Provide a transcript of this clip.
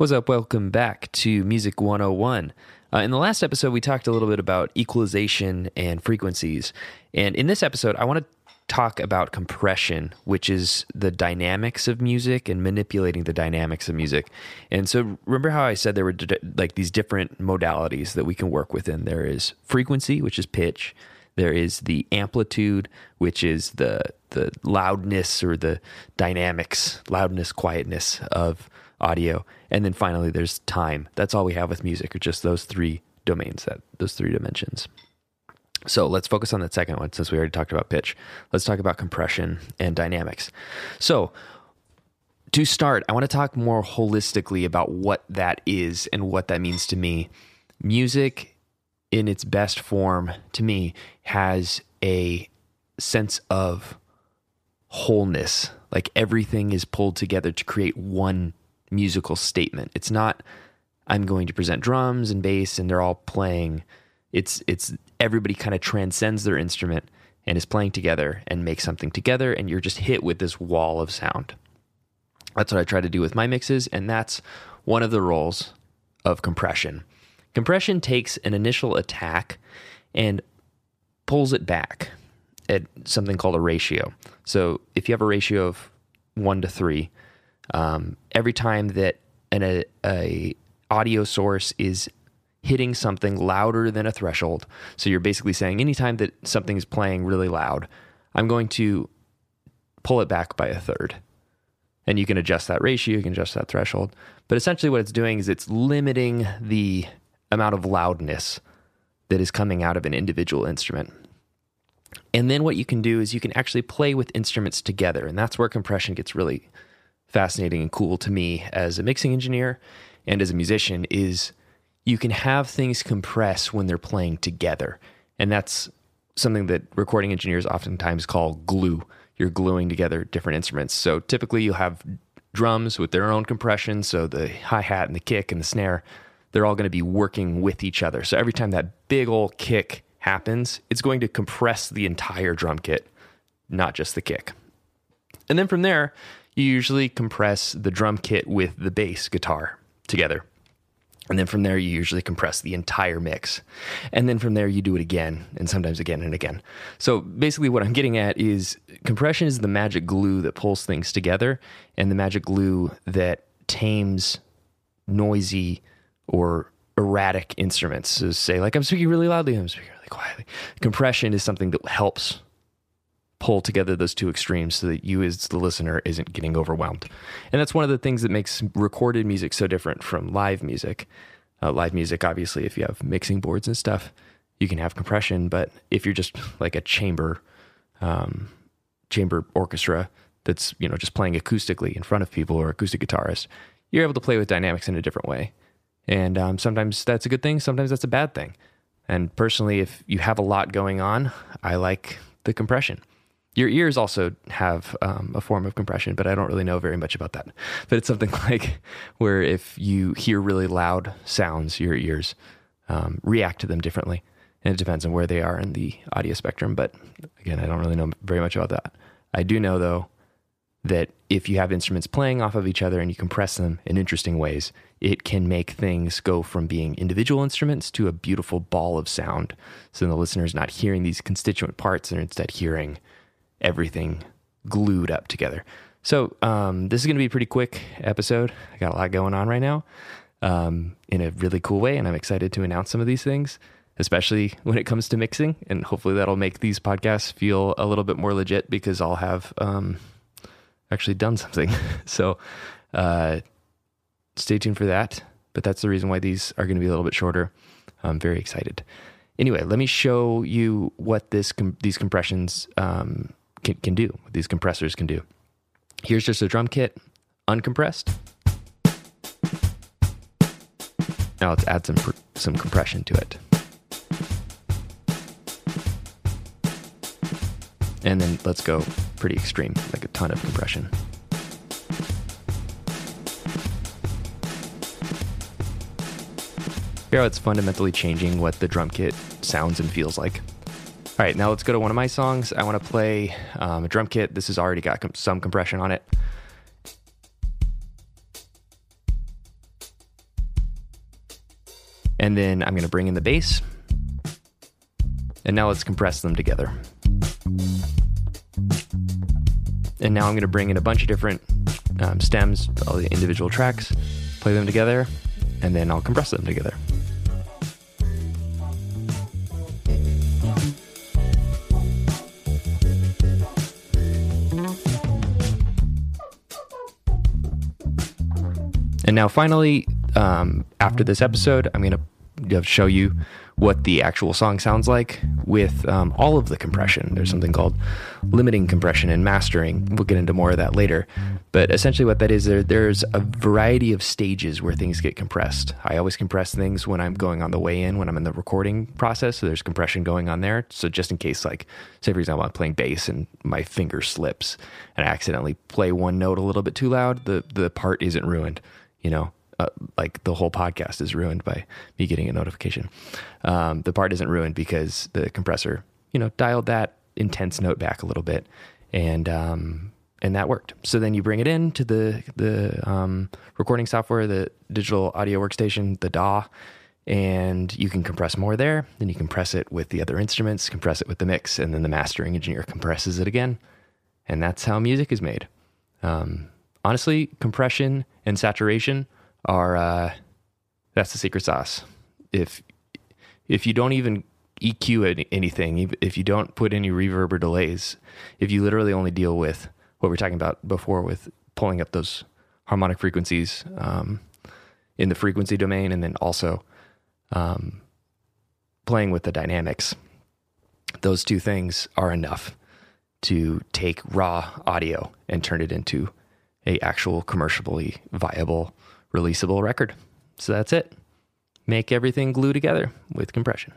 What's up? Welcome back to Music 101. Uh, in the last episode, we talked a little bit about equalization and frequencies. And in this episode, I want to talk about compression, which is the dynamics of music and manipulating the dynamics of music. And so, remember how I said there were d- like these different modalities that we can work within? There is frequency, which is pitch. There is the amplitude, which is the the loudness or the dynamics, loudness, quietness of audio, and then finally there's time. That's all we have with music, or just those three domains, that those three dimensions. So let's focus on that second one since we already talked about pitch. Let's talk about compression and dynamics. So to start, I want to talk more holistically about what that is and what that means to me. Music in its best form to me has a sense of wholeness like everything is pulled together to create one musical statement. It's not i'm going to present drums and bass and they're all playing. It's it's everybody kind of transcends their instrument and is playing together and makes something together and you're just hit with this wall of sound. That's what i try to do with my mixes and that's one of the roles of compression. Compression takes an initial attack and pulls it back at something called a ratio. So if you have a ratio of one to three, um, every time that an a, a audio source is hitting something louder than a threshold, so you're basically saying anytime that something is playing really loud, I'm going to pull it back by a third. And you can adjust that ratio, you can adjust that threshold. But essentially, what it's doing is it's limiting the amount of loudness that is coming out of an individual instrument. And then what you can do is you can actually play with instruments together. And that's where compression gets really fascinating and cool to me as a mixing engineer and as a musician is you can have things compress when they're playing together. And that's something that recording engineers oftentimes call glue. You're gluing together different instruments. So typically you'll have drums with their own compression, so the hi-hat and the kick and the snare they're all going to be working with each other. So every time that big old kick happens, it's going to compress the entire drum kit, not just the kick. And then from there, you usually compress the drum kit with the bass guitar together. And then from there, you usually compress the entire mix. And then from there, you do it again and sometimes again and again. So basically, what I'm getting at is compression is the magic glue that pulls things together and the magic glue that tames noisy or erratic instruments. So say like I'm speaking really loudly, I'm speaking really quietly. Compression is something that helps pull together those two extremes so that you as the listener isn't getting overwhelmed. And that's one of the things that makes recorded music so different from live music. Uh, live music, obviously, if you have mixing boards and stuff, you can have compression. But if you're just like a chamber, um, chamber orchestra that's you know just playing acoustically in front of people or acoustic guitarist, you're able to play with dynamics in a different way. And um, sometimes that's a good thing, sometimes that's a bad thing. And personally, if you have a lot going on, I like the compression. Your ears also have um, a form of compression, but I don't really know very much about that. But it's something like where if you hear really loud sounds, your ears um, react to them differently. And it depends on where they are in the audio spectrum. But again, I don't really know very much about that. I do know, though, that if you have instruments playing off of each other and you compress them in interesting ways, it can make things go from being individual instruments to a beautiful ball of sound. So the listener is not hearing these constituent parts, and instead hearing everything glued up together. So um, this is going to be a pretty quick episode. I got a lot going on right now um, in a really cool way, and I'm excited to announce some of these things, especially when it comes to mixing. And hopefully that'll make these podcasts feel a little bit more legit because I'll have um, actually done something. so uh, stay tuned for that. But that's the reason why these are going to be a little bit shorter. I'm very excited. Anyway, let me show you what this com- these compressions um, can, can do. What these compressors can do. Here's just a drum kit, uncompressed. Now let's add some some compression to it. And then let's go pretty extreme, like a ton of compression. Here, it's fundamentally changing what the drum kit sounds and feels like. All right, now let's go to one of my songs. I want to play um, a drum kit. This has already got com- some compression on it. And then I'm going to bring in the bass. And now let's compress them together. And now I'm going to bring in a bunch of different um, stems, all the individual tracks, play them together, and then I'll compress them together. And now, finally, um, after this episode, I'm going to show you what the actual song sounds like with um, all of the compression. There's something called limiting compression and mastering. We'll get into more of that later. But essentially, what that is, there, there's a variety of stages where things get compressed. I always compress things when I'm going on the way in, when I'm in the recording process. So there's compression going on there. So just in case, like, say, for example, I'm playing bass and my finger slips and I accidentally play one note a little bit too loud, the, the part isn't ruined you know, uh, like the whole podcast is ruined by me getting a notification. Um, the part isn't ruined because the compressor, you know, dialed that intense note back a little bit, and um, and that worked. So then you bring it in to the the um, recording software, the digital audio workstation, the DAW, and you can compress more there. Then you compress it with the other instruments, compress it with the mix, and then the mastering engineer compresses it again, and that's how music is made. Um, honestly, compression and saturation are uh, that's the secret sauce. If if you don't even EQ anything, if you don't put any reverb or delays, if you literally only deal with what we are talking about before with pulling up those harmonic frequencies um, in the frequency domain, and then also um, playing with the dynamics, those two things are enough to take raw audio and turn it into a actual commercially viable releasable record. So that's it. Make everything glue together with compression.